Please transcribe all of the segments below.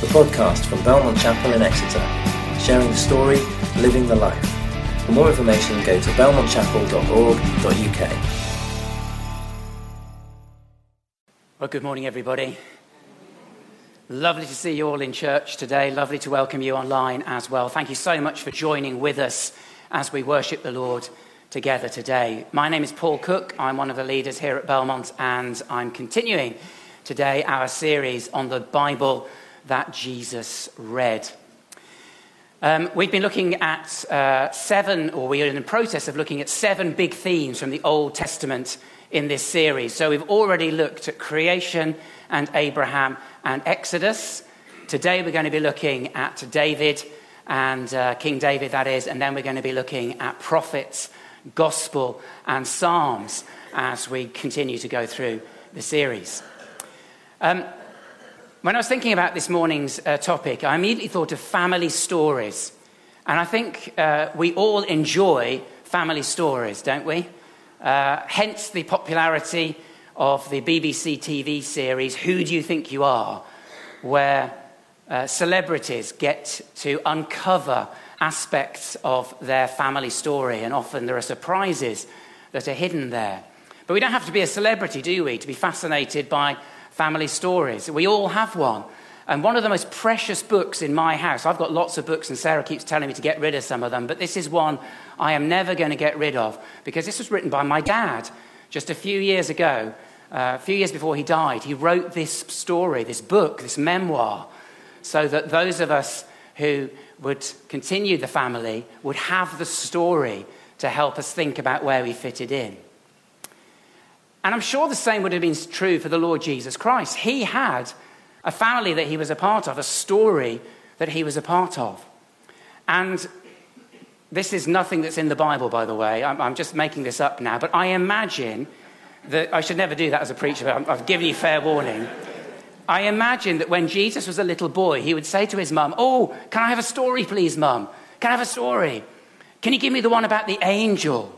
the podcast from Belmont Chapel in Exeter, sharing the story, living the life. For more information, go to belmontchapel.org.uk. Well, good morning, everybody. Lovely to see you all in church today. Lovely to welcome you online as well. Thank you so much for joining with us as we worship the Lord together today. My name is Paul Cook. I'm one of the leaders here at Belmont, and I'm continuing today our series on the Bible that Jesus read. Um, we've been looking at uh, seven, or we are in the process of looking at seven big themes from the Old Testament in this series. So we've already looked at creation and Abraham and Exodus. Today we're going to be looking at David and uh, King David, that is, and then we're going to be looking at prophets, gospel, and psalms as we continue to go through the series. Um, when I was thinking about this morning's uh, topic, I immediately thought of family stories. And I think uh, we all enjoy family stories, don't we? Uh, hence the popularity of the BBC TV series, Who Do You Think You Are? where uh, celebrities get to uncover aspects of their family story, and often there are surprises that are hidden there. But we don't have to be a celebrity, do we, to be fascinated by family stories? We all have one. And one of the most precious books in my house, I've got lots of books, and Sarah keeps telling me to get rid of some of them, but this is one I am never going to get rid of because this was written by my dad just a few years ago uh, a few years before he died, he wrote this story, this book, this memoir, so that those of us who would continue the family would have the story to help us think about where we fitted in. And I'm sure the same would have been true for the Lord Jesus Christ. He had a family that he was a part of, a story that he was a part of. And this is nothing that's in the Bible, by the way. I'm, I'm just making this up now. But I imagine that I should never do that as a preacher, but I've given you fair warning. I imagine that when Jesus was a little boy, he would say to his mum, Oh, can I have a story, please, mum? Can I have a story? Can you give me the one about the angel?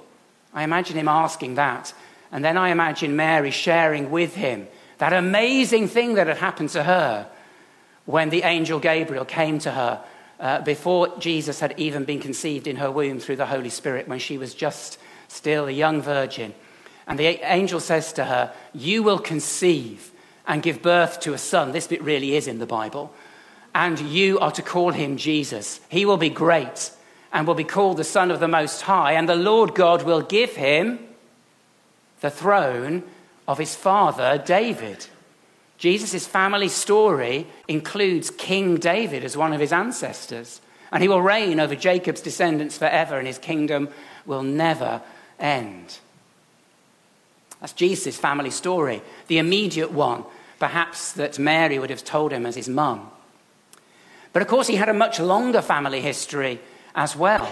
I imagine him asking that. And then I imagine Mary sharing with him that amazing thing that had happened to her when the angel Gabriel came to her uh, before Jesus had even been conceived in her womb through the Holy Spirit, when she was just still a young virgin. And the angel says to her, You will conceive and give birth to a son. This bit really is in the Bible. And you are to call him Jesus. He will be great and will be called the Son of the Most High. And the Lord God will give him the throne of his father David. Jesus' family story includes King David as one of his ancestors. And he will reign over Jacob's descendants forever, and his kingdom will never end. That's Jesus' family story, the immediate one, perhaps that Mary would have told him as his mum. But of course, he had a much longer family history as well.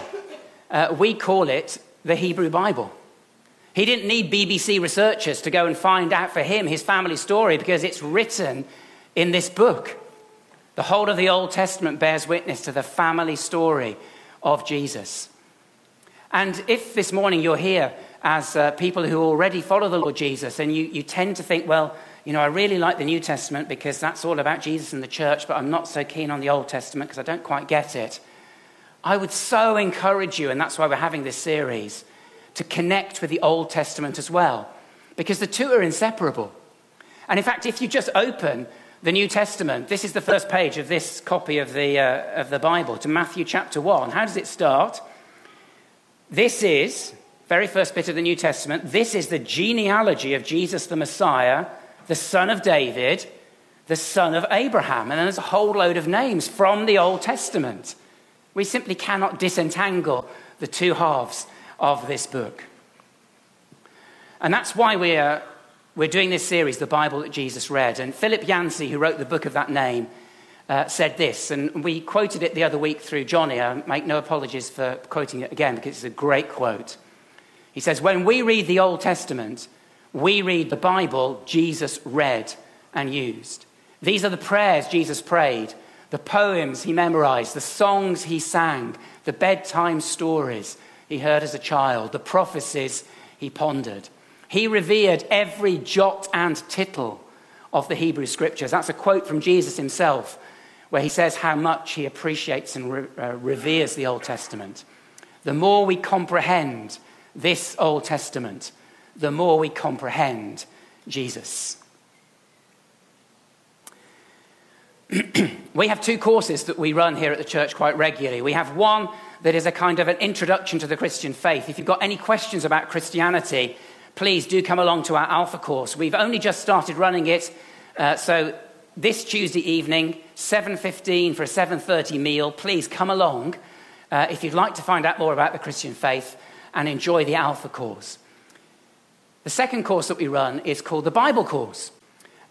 Uh, we call it the Hebrew Bible. He didn't need BBC researchers to go and find out for him his family story because it's written in this book. The whole of the Old Testament bears witness to the family story of Jesus. And if this morning you're here as uh, people who already follow the Lord Jesus, and you, you tend to think, well, you know, I really like the New Testament because that's all about Jesus and the church, but I'm not so keen on the Old Testament because I don't quite get it. I would so encourage you, and that's why we're having this series, to connect with the Old Testament as well, because the two are inseparable. And in fact, if you just open the New Testament, this is the first page of this copy of the, uh, of the Bible, to Matthew chapter 1. How does it start? This is very first bit of the New Testament, this is the genealogy of Jesus the Messiah, the son of David, the son of Abraham. And then there's a whole load of names from the Old Testament. We simply cannot disentangle the two halves of this book. And that's why we're, we're doing this series, The Bible That Jesus Read. And Philip Yancey, who wrote the book of that name, uh, said this, and we quoted it the other week through Johnny. I make no apologies for quoting it again because it's a great quote. He says, When we read the Old Testament, we read the Bible Jesus read and used. These are the prayers Jesus prayed, the poems he memorized, the songs he sang, the bedtime stories he heard as a child, the prophecies he pondered. He revered every jot and tittle of the Hebrew scriptures. That's a quote from Jesus himself where he says how much he appreciates and re- uh, reveres the Old Testament. The more we comprehend this Old Testament, the more we comprehend Jesus. we have two courses that we run here at the church quite regularly. We have one that is a kind of an introduction to the Christian faith. If you've got any questions about Christianity, please do come along to our Alpha course. We've only just started running it, uh, so this Tuesday evening, 7.15 for a 7.30 meal. Please come along uh, if you'd like to find out more about the Christian faith and enjoy the Alpha course. The second course that we run is called the Bible course.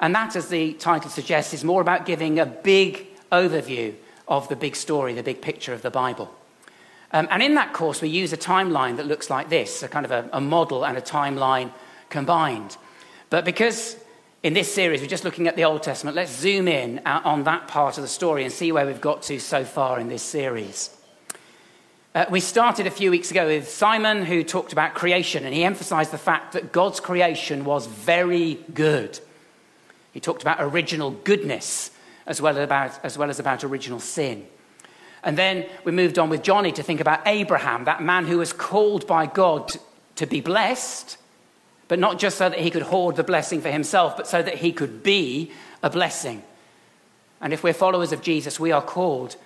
And that, as the title suggests, is more about giving a big overview of the big story, the big picture of the Bible. Um, and in that course, we use a timeline that looks like this a kind of a, a model and a timeline combined. But because in this series we're just looking at the Old Testament, let's zoom in on that part of the story and see where we've got to so far in this series. Uh, we started a few weeks ago with Simon, who talked about creation, and he emphasized the fact that God's creation was very good. He talked about original goodness as well, about, as well as about original sin. And then we moved on with Johnny to think about Abraham, that man who was called by God to be blessed, but not just so that he could hoard the blessing for himself, but so that he could be a blessing. And if we're followers of Jesus, we are called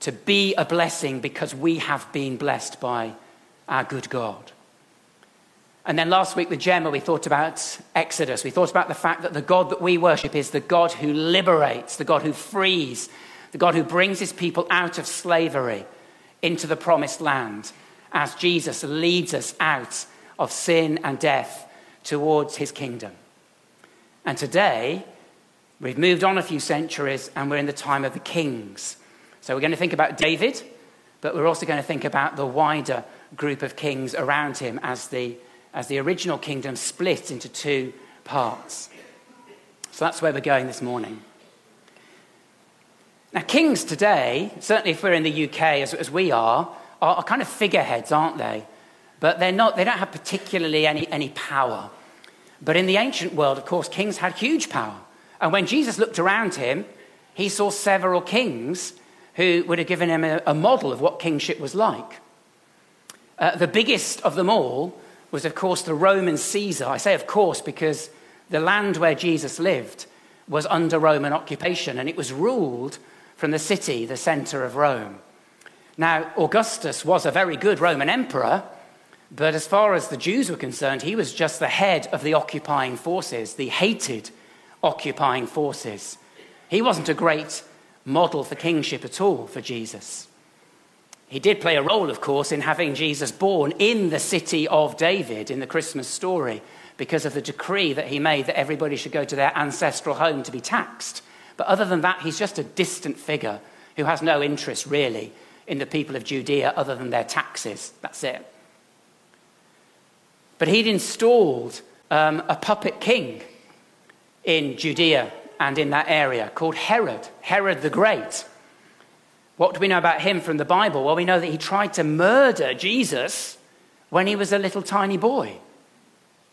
to be a blessing because we have been blessed by our good God. And then last week with Gemma, we thought about Exodus. We thought about the fact that the God that we worship is the God who liberates, the God who frees, the God who brings his people out of slavery into the promised land as Jesus leads us out of sin and death towards his kingdom. And today, we've moved on a few centuries and we're in the time of the kings. So we're going to think about David, but we're also going to think about the wider group of kings around him as the, as the original kingdom split into two parts. So that's where we're going this morning. Now, kings today, certainly if we're in the UK as, as we are, are, are, kind of figureheads, aren't they? But they're not, they don't have particularly any, any power. But in the ancient world, of course, kings had huge power. And when Jesus looked around him, he saw several kings who would have given him a, a model of what kingship was like. Uh, the biggest of them all was, of course, the Roman Caesar. I say, of course, because the land where Jesus lived was under Roman occupation and it was ruled from the city, the center of Rome. Now, Augustus was a very good Roman emperor, but as far as the Jews were concerned, he was just the head of the occupying forces, the hated occupying forces. He wasn't a great model for kingship at all for Jesus. He did play a role, of course, in having Jesus born in the city of David in the Christmas story because of the decree that he made that everybody should go to their ancestral home to be taxed. But other than that, he's just a distant figure who has no interest really in the people of Judea other than their taxes. That's it. But he'd installed um, a puppet king in Judea and in that area called Herod, Herod the Great. What do we know about him from the Bible? Well, we know that he tried to murder Jesus when he was a little tiny boy.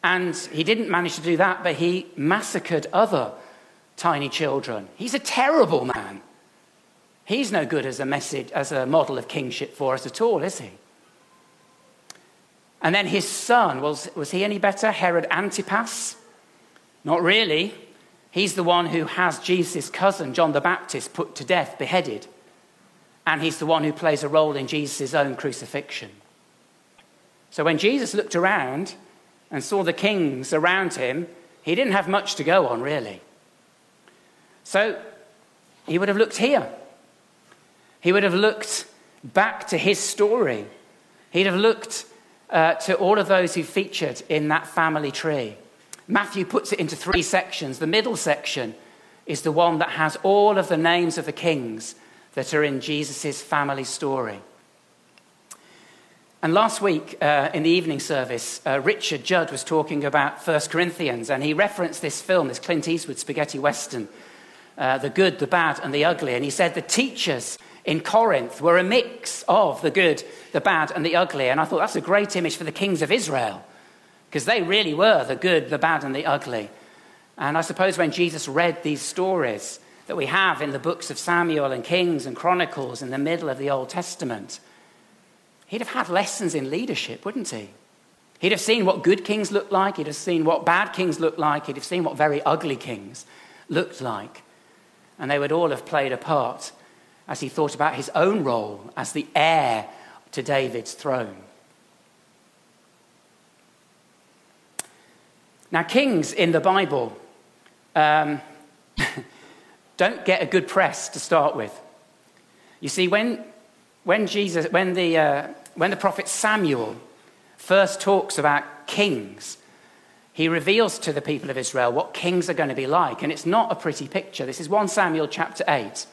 And he didn't manage to do that, but he massacred other tiny children. He's a terrible man. He's no good as a message, as a model of kingship for us at all, is he? And then his son, was, was he any better? Herod Antipas? Not really. He's the one who has Jesus' cousin, John the Baptist, put to death, beheaded. And he's the one who plays a role in Jesus' own crucifixion. So when Jesus looked around and saw the kings around him, he didn't have much to go on, really. So he would have looked here. He would have looked back to his story. He'd have looked uh, to all of those who featured in that family tree. Matthew puts it into three sections. The middle section is the one that has all of the names of the kings that are in Jesus' family story. And last week uh, in the evening service, uh, Richard Judd was talking about 1 Corinthians, and he referenced this film, this Clint Eastwood spaghetti western, uh, The Good, the Bad, and the Ugly. And he said the teachers in Corinth were a mix of the good, the bad, and the ugly. And I thought that's a great image for the kings of Israel because they really were the good, the bad, and the ugly. And I suppose when Jesus read these stories that we have in the books of Samuel and Kings and Chronicles in the middle of the Old Testament, he'd have had lessons in leadership, wouldn't he? He'd have seen what good kings looked like, he'd have seen what bad kings looked like, he'd have seen what very ugly kings looked like. And they would all have played a part as he thought about his own role as the heir to David's throne. Now, kings in the Bible um, don't get a good press to start with. You see, when, when, Jesus, when, the, uh, when the prophet Samuel first talks about kings, he reveals to the people of Israel what kings are going to be like. And it's not a pretty picture. This is 1 Samuel chapter 8.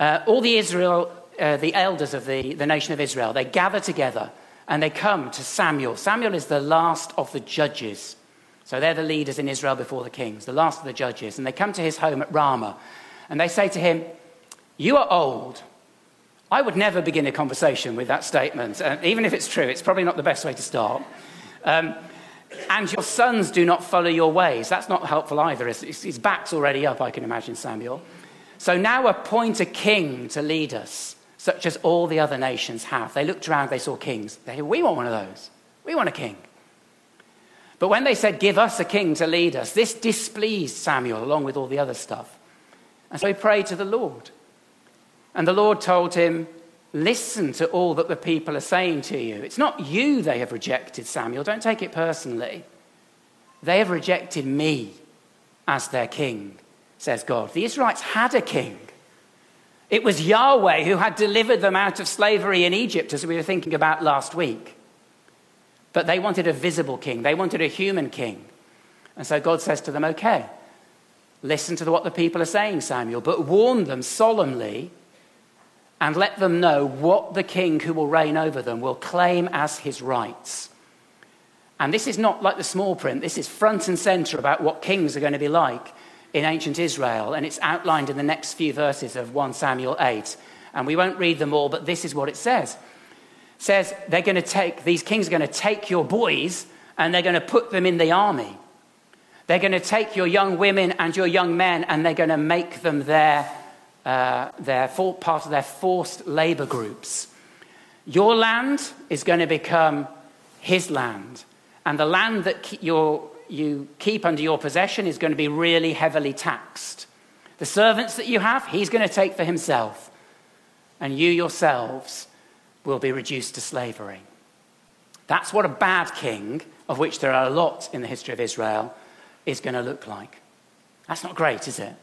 Uh, all the Israel, uh, the elders of the, the nation of Israel, they gather together and they come to Samuel. Samuel is the last of the judges. So they're the leaders in Israel before the kings, the last of the judges. And they come to his home at Ramah and they say to him, You are old. I would never begin a conversation with that statement. Uh, even if it's true, it's probably not the best way to start. Um, and your sons do not follow your ways. That's not helpful either. His, back's already up, I can imagine, Samuel. So now appoint a king to lead us, such as all the other nations have. They looked around, they saw kings. They said, We want one of those. We want a king. But when they said, Give us a king to lead us, this displeased Samuel along with all the other stuff. And so he prayed to the Lord. And the Lord told him, Listen to all that the people are saying to you. It's not you they have rejected, Samuel. Don't take it personally. They have rejected me as their king, says God. The Israelites had a king. It was Yahweh who had delivered them out of slavery in Egypt, as we were thinking about last week. But they wanted a visible king, they wanted a human king. And so God says to them, Okay, listen to what the people are saying, Samuel, but warn them solemnly and let them know what the king who will reign over them will claim as his rights. And this is not like the small print, this is front and center about what kings are going to be like in ancient Israel. And it's outlined in the next few verses of 1 Samuel 8. And we won't read them all, but this is what it says It says they're going to take, these kings are going to take your boys and they're going to put them in the army. They're going to take your young women and your young men and they're going to make them their, uh, their part of their forced labor groups. Your land is going to become his land. And the land that you keep under your possession is going to be really heavily taxed. The servants that you have, he's going to take for himself. And you yourselves will be reduced to slavery. That's what a bad king, of which there are a lot in the history of Israel, is going to look like. That's not great, is it?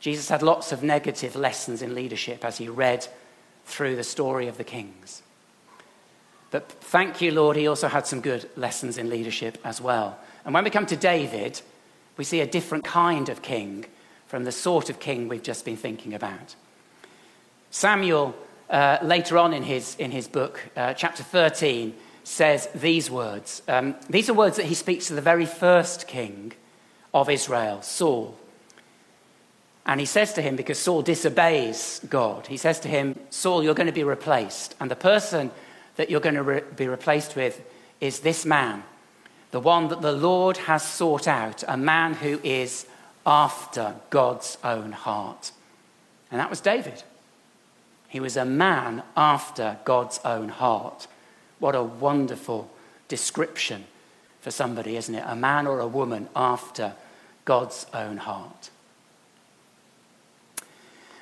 Jesus had lots of negative lessons in leadership as he read through the story of the kings. But thank you, Lord, he also had some good lessons in leadership as well. And when we come to David, we see a different kind of king from the sort of king we've just been thinking about. Samuel uh, later on in his, in his book, uh, chapter 13, says these words. Um, these are words that he speaks to the very first king of Israel, Saul. And he says to him, because Saul disobeys God, he says to him, Saul, you're going to be replaced. And the person that you're going to re- be replaced with is this man, the one that the Lord has sought out, a man who is after God's own heart. And that was David. He was a man after God's own heart. What a wonderful description for somebody, isn't it? A man or a woman after God's own heart.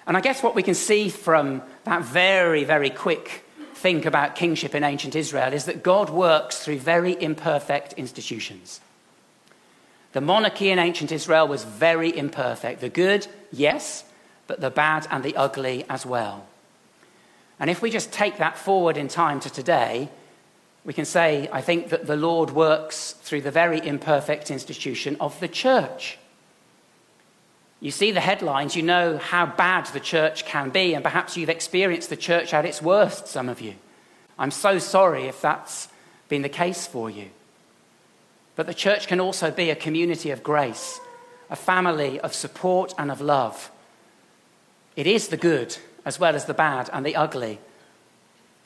And I guess what we can see from that very, very quick think about kingship in ancient Israel is that God works through very imperfect institutions. The monarchy in ancient Israel was very imperfect. The good, yes, but the bad and the ugly as well. And if we just take that forward in time to today, we can say, I think that the Lord works through the very imperfect institution of the church. You see the headlines, you know how bad the church can be, and perhaps you've experienced the church at its worst, some of you. I'm so sorry if that's been the case for you. But the church can also be a community of grace, a family of support and of love. It is the good as well as the bad and the ugly.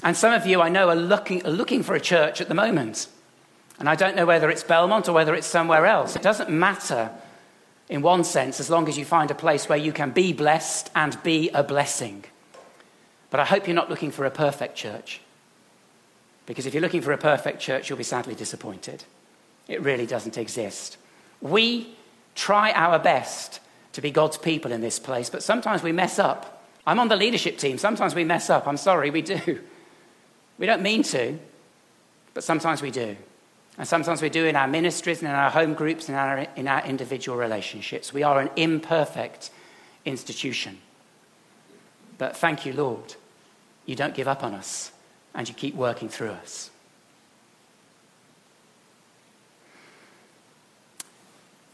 And some of you I know are looking, are looking for a church at the moment. And I don't know whether it's Belmont or whether it's somewhere else. It doesn't matter in one sense, as long as you find a place where you can be blessed and be a blessing. But I hope you're not looking for a perfect church. Because if you're looking for a perfect church, you'll be sadly disappointed. It really doesn't exist. We try our best to be God's people in this place, but sometimes we mess up. I'm on the leadership team. Sometimes we mess up. I'm sorry, we do. We don't mean to, but sometimes we do. And sometimes we do in our ministries and in our home groups and in our, in our individual relationships. We are an imperfect institution. But thank you, Lord, you don't give up on us and you keep working through us.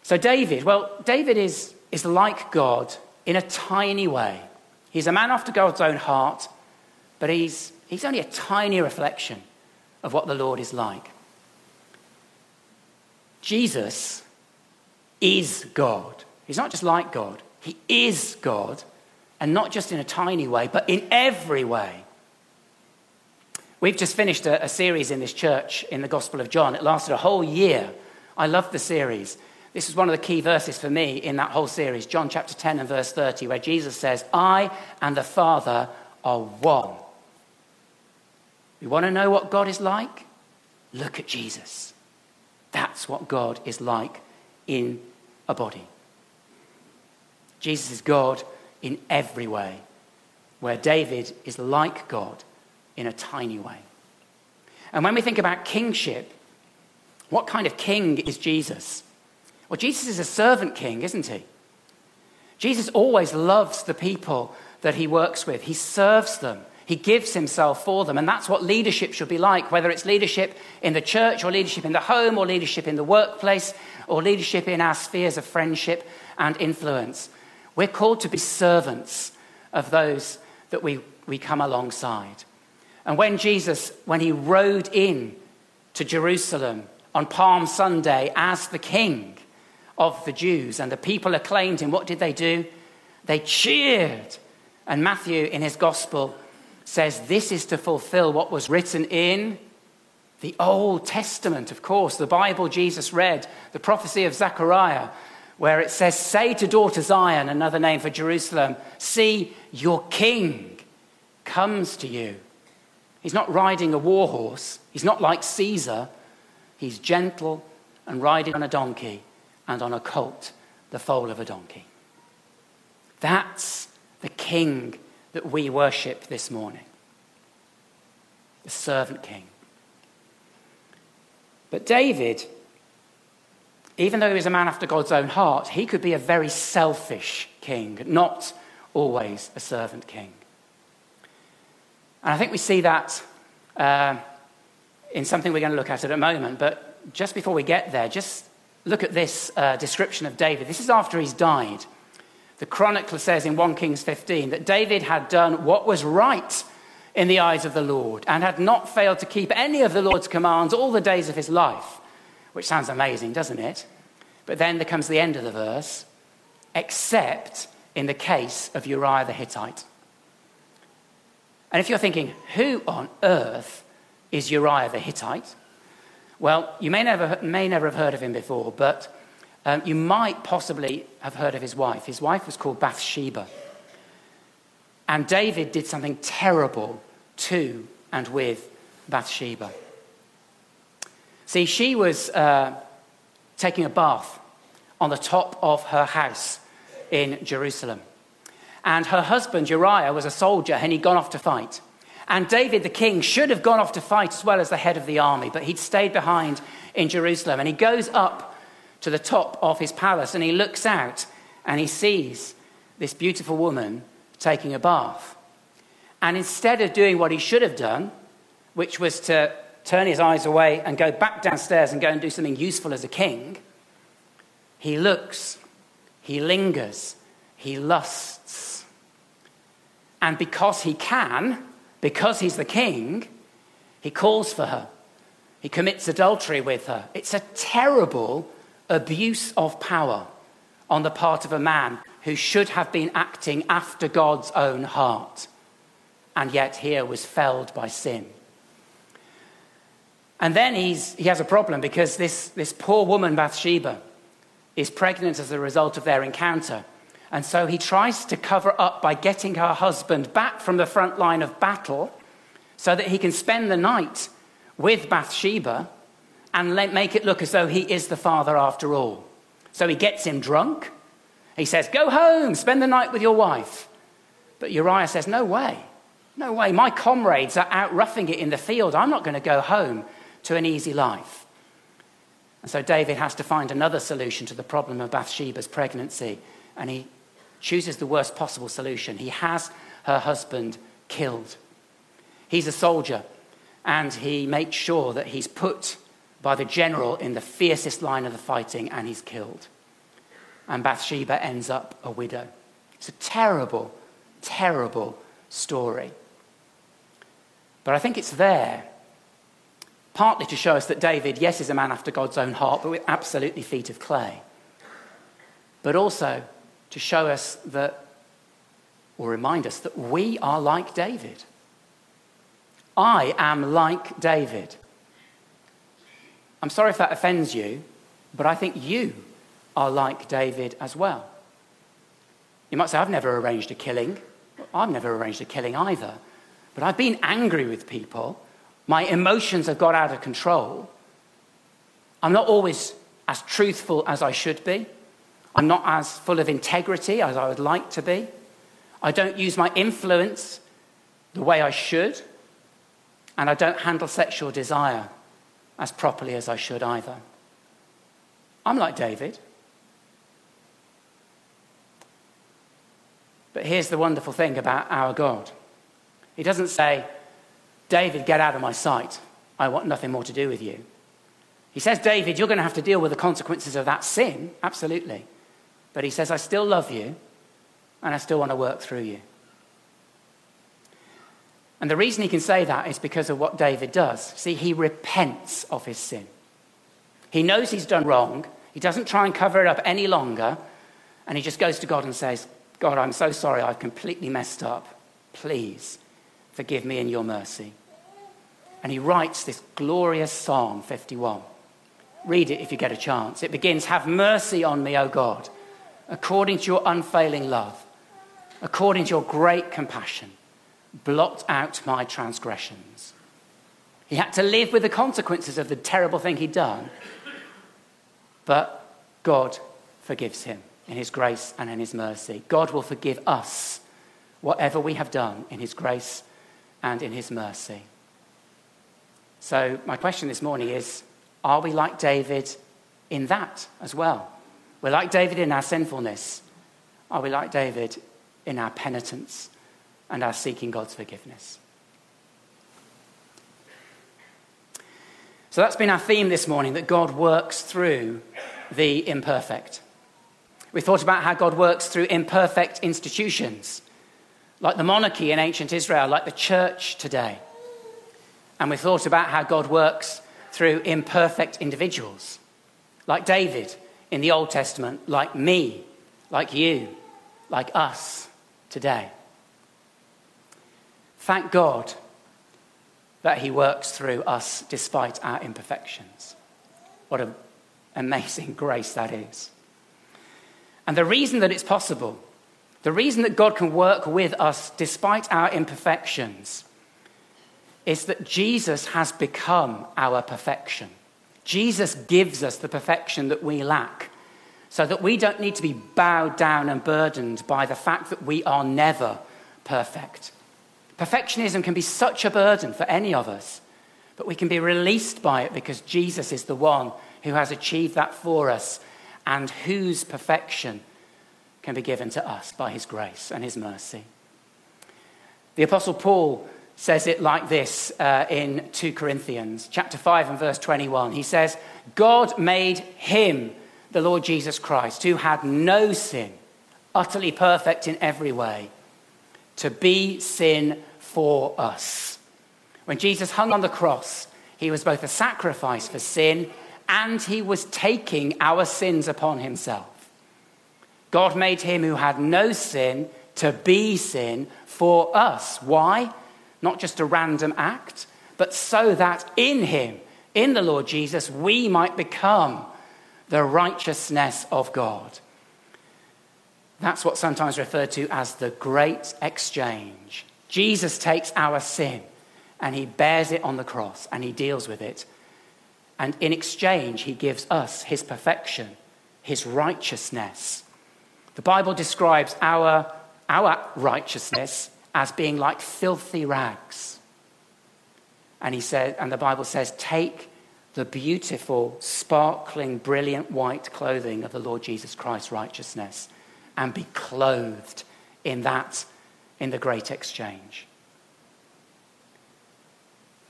So, David, well, David is, is like God in a tiny way. He's a man after God's own heart, but he's, he's only a tiny reflection of what the Lord is like. Jesus is God. He's not just like God, he is God, and not just in a tiny way, but in every way. We've just finished a, a, series in this church in the Gospel of John. It lasted a whole year. I love the series. This is one of the key verses for me in that whole series, John chapter 10 and verse 30, where Jesus says, I and the Father are one. You want to know what God is like? Look at Jesus. That's what God is like in a body. Jesus is God in every way, where David is like God in a tiny way. And when we think about kingship, what kind of king is Jesus? Well, Jesus is a servant king, isn't he? Jesus always loves the people that he works with, he serves them. He gives himself for them. And that's what leadership should be like, whether it's leadership in the church or leadership in the home or leadership in the workplace or leadership in our spheres of friendship and influence. We're called to be servants of those that we, we come alongside. And when Jesus, when he rode in to Jerusalem on Palm Sunday as the king of the Jews, and the people acclaimed him, what did they do? They cheered. And Matthew, in his gospel, says this is to fulfill what was written in the Old Testament, of course, the Bible Jesus read, the prophecy of Zechariah, where it says, Say to daughter Zion, another name for Jerusalem, see, your king comes to you. He's not riding a war horse. He's not like Caesar. He's gentle and riding on a donkey and on a colt, the foal of a donkey. That's the king that we worship this morning the servant king. But David, even though he was a man after God's own heart, he could be a very selfish king, not always a servant king. And I think we see that uh, in something we're going to look at at a moment. But just before we get there, just look at this uh, description of David. This is after he's died. The chronicler says in 1 Kings 15 that David had done what was right in the eyes of the Lord and had not failed to keep any of the Lord's commands all the days of his life. Which sounds amazing, doesn't it? But then there comes the end of the verse, except in the case of Uriah the Hittite. And if you're thinking, who on earth is Uriah the Hittite? Well, you may never, may never have heard of him before, but um, you might possibly have heard of his wife. His wife was called Bathsheba. And David did something terrible to and with Bathsheba. See, she was uh, taking a bath on the top of her house in Jerusalem. And her husband, Uriah, was a soldier and he'd gone off to fight. And David, the king, should have gone off to fight as well as the head of the army, but he'd stayed behind in Jerusalem. And he goes up to the top of his palace and he looks out and he sees this beautiful woman taking a bath. And instead of doing what he should have done, which was to turn his eyes away and go back downstairs and go and do something useful as a king, he looks, he lingers, he lusts. And because he can, because he's the king, he calls for her. He commits adultery with her. It's a terrible abuse of power on the part of a man who should have been acting after God's own heart, and yet here was felled by sin. And then he's, he has a problem because this, this poor woman, Bathsheba, is pregnant as a result of their encounter. And so he tries to cover up by getting her husband back from the front line of battle so that he can spend the night with Bathsheba and make it look as though he is the father after all. So he gets him drunk. He says, Go home, spend the night with your wife. But Uriah says, No way. No way. My comrades are out roughing it in the field. I'm not going to go home to an easy life. And so David has to find another solution to the problem of Bathsheba's pregnancy. And he chooses the worst possible solution. He has her husband killed. He's a soldier, and he makes sure that he's put by the general in the fiercest line of the fighting, and he's killed. And Bathsheba ends up a widow. It's a terrible, terrible story. But I think it's there partly to show us that David, yes, is a man after God's own heart, but with absolutely feet of clay. But also to show us that, or remind us that we are like David. I am like David. I'm sorry if that offends you, but I think you are like David as well. You might say, I've never arranged a killing. I've never arranged a killing either. But I've been angry with people my emotions have got out of control. I'm not always as truthful as I should be. I'm not as full of integrity as I would like to be. I don't use my influence the way I should. And I don't handle sexual desire as properly as I should either. I'm like David. But here's the wonderful thing about our God He doesn't say, David, get out of my sight. I want nothing more to do with you. He says, David, you're going to have to deal with the consequences of that sin. Absolutely. But he says, I still love you and I still want to work through you. And the reason he can say that is because of what David does. See, he repents of his sin. He knows he's done wrong. He doesn't try and cover it up any longer. And he just goes to God and says, God, I'm so sorry. I've completely messed up. Please forgive me in your mercy. And he writes this glorious Psalm 51. Read it if you get a chance. It begins Have mercy on me, O God, according to your unfailing love, according to your great compassion. Blot out my transgressions. He had to live with the consequences of the terrible thing he'd done, but God forgives him in his grace and in his mercy. God will forgive us whatever we have done in his grace and in his mercy. So, my question this morning is are we like David in that as well? We're like David in our sinfulness. Are we like David in our penitence and are seeking God's forgiveness? So that's been our theme this morning that God works through the imperfect. We thought about how God works through imperfect institutions like the monarchy in ancient Israel, like the church today. And we thought about how God works through imperfect individuals, like David in the Old Testament, like me, like you, like us today. Thank God that He works through us despite our imperfections. What an amazing grace that is. And the reason that it's possible the reason that God can work with us despite our imperfections is that Jesus has become our perfection. Jesus gives us the perfection that we lack so that we don't need to be bowed down and burdened by the fact that we are never perfect. Perfectionism can be such a burden for any of us, but we can be released by it because Jesus is the one who has achieved that for us and whose perfection can be given to us by his grace and his mercy. The Apostle Paul says it like this uh, in 2 Corinthians chapter 5 and verse 21. He says, God made him, the Lord Jesus Christ, who had no sin, utterly perfect in every way, to be sin for us. When Jesus hung on the cross, he was both a sacrifice for sin and he was taking our sins upon himself. God made him who had no sin to be sin for us. Why? Not just a random act, but so that in him, in the Lord Jesus, we might become the righteousness of God. That's what's sometimes referred to as the great exchange. Jesus takes our sin and he bears it on the cross and he deals with it. And in exchange, he gives us his perfection, his righteousness. The Bible describes our, our righteousness as being like filthy rags. And he said, and the Bible says, take the beautiful, sparkling, brilliant white clothing of the Lord Jesus Christ's righteousness and be clothed in that in the great exchange.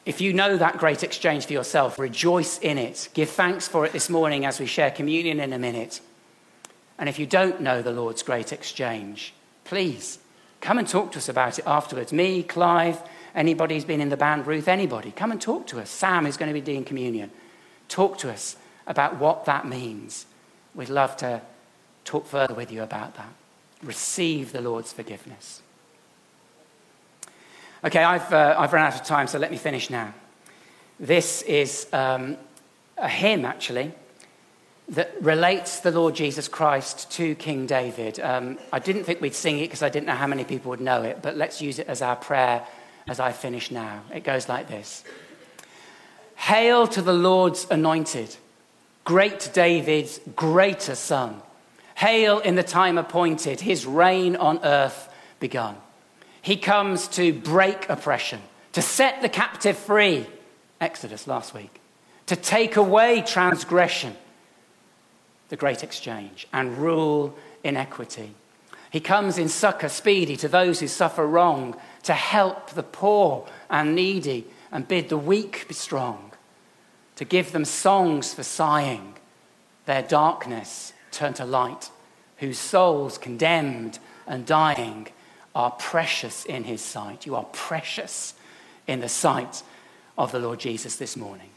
If you know that great exchange for yourself, rejoice in it. Give thanks for it this morning as we share communion in a minute. And if you don't know the Lord's great exchange, please come and talk to us about it afterwards. Me, Clive, anybody who's been in the band, Ruth, anybody, come and talk to us. Sam is going to be doing communion. Talk to us about what that means. We'd love to talk further with you about that. Receive the Lord's forgiveness. Okay, I've, uh, I've run out of time, so let me finish now. This is um, a hymn, actually, that relates the Lord Jesus Christ to King David. Um, I didn't think we'd sing it because I didn't know how many people would know it, but let's use it as our prayer as I finish now. It goes like this Hail to the Lord's anointed, great David's greater son. Hail in the time appointed, his reign on earth begun. He comes to break oppression, to set the captive free, Exodus last week, to take away transgression, the great exchange, and rule inequity. He comes in succor speedy to those who suffer wrong, to help the poor and needy, and bid the weak be strong, to give them songs for sighing, their darkness turn to light, whose souls condemned and dying are precious in his sight. You are precious in the sight of the Lord Jesus this morning.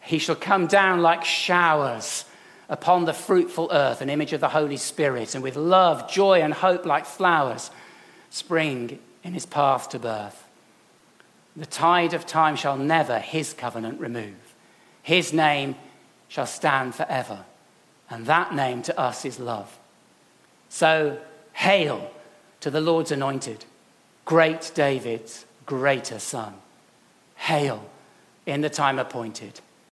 He shall come down like showers upon the fruitful earth, an image of the Holy Spirit, and with love, joy, and hope like flowers spring in his path to birth. The tide of time shall never his covenant remove. His name shall stand forever, and that name to us is love. So, hail to the Lord's anointed, great David's greater son. Hail in the time appointed.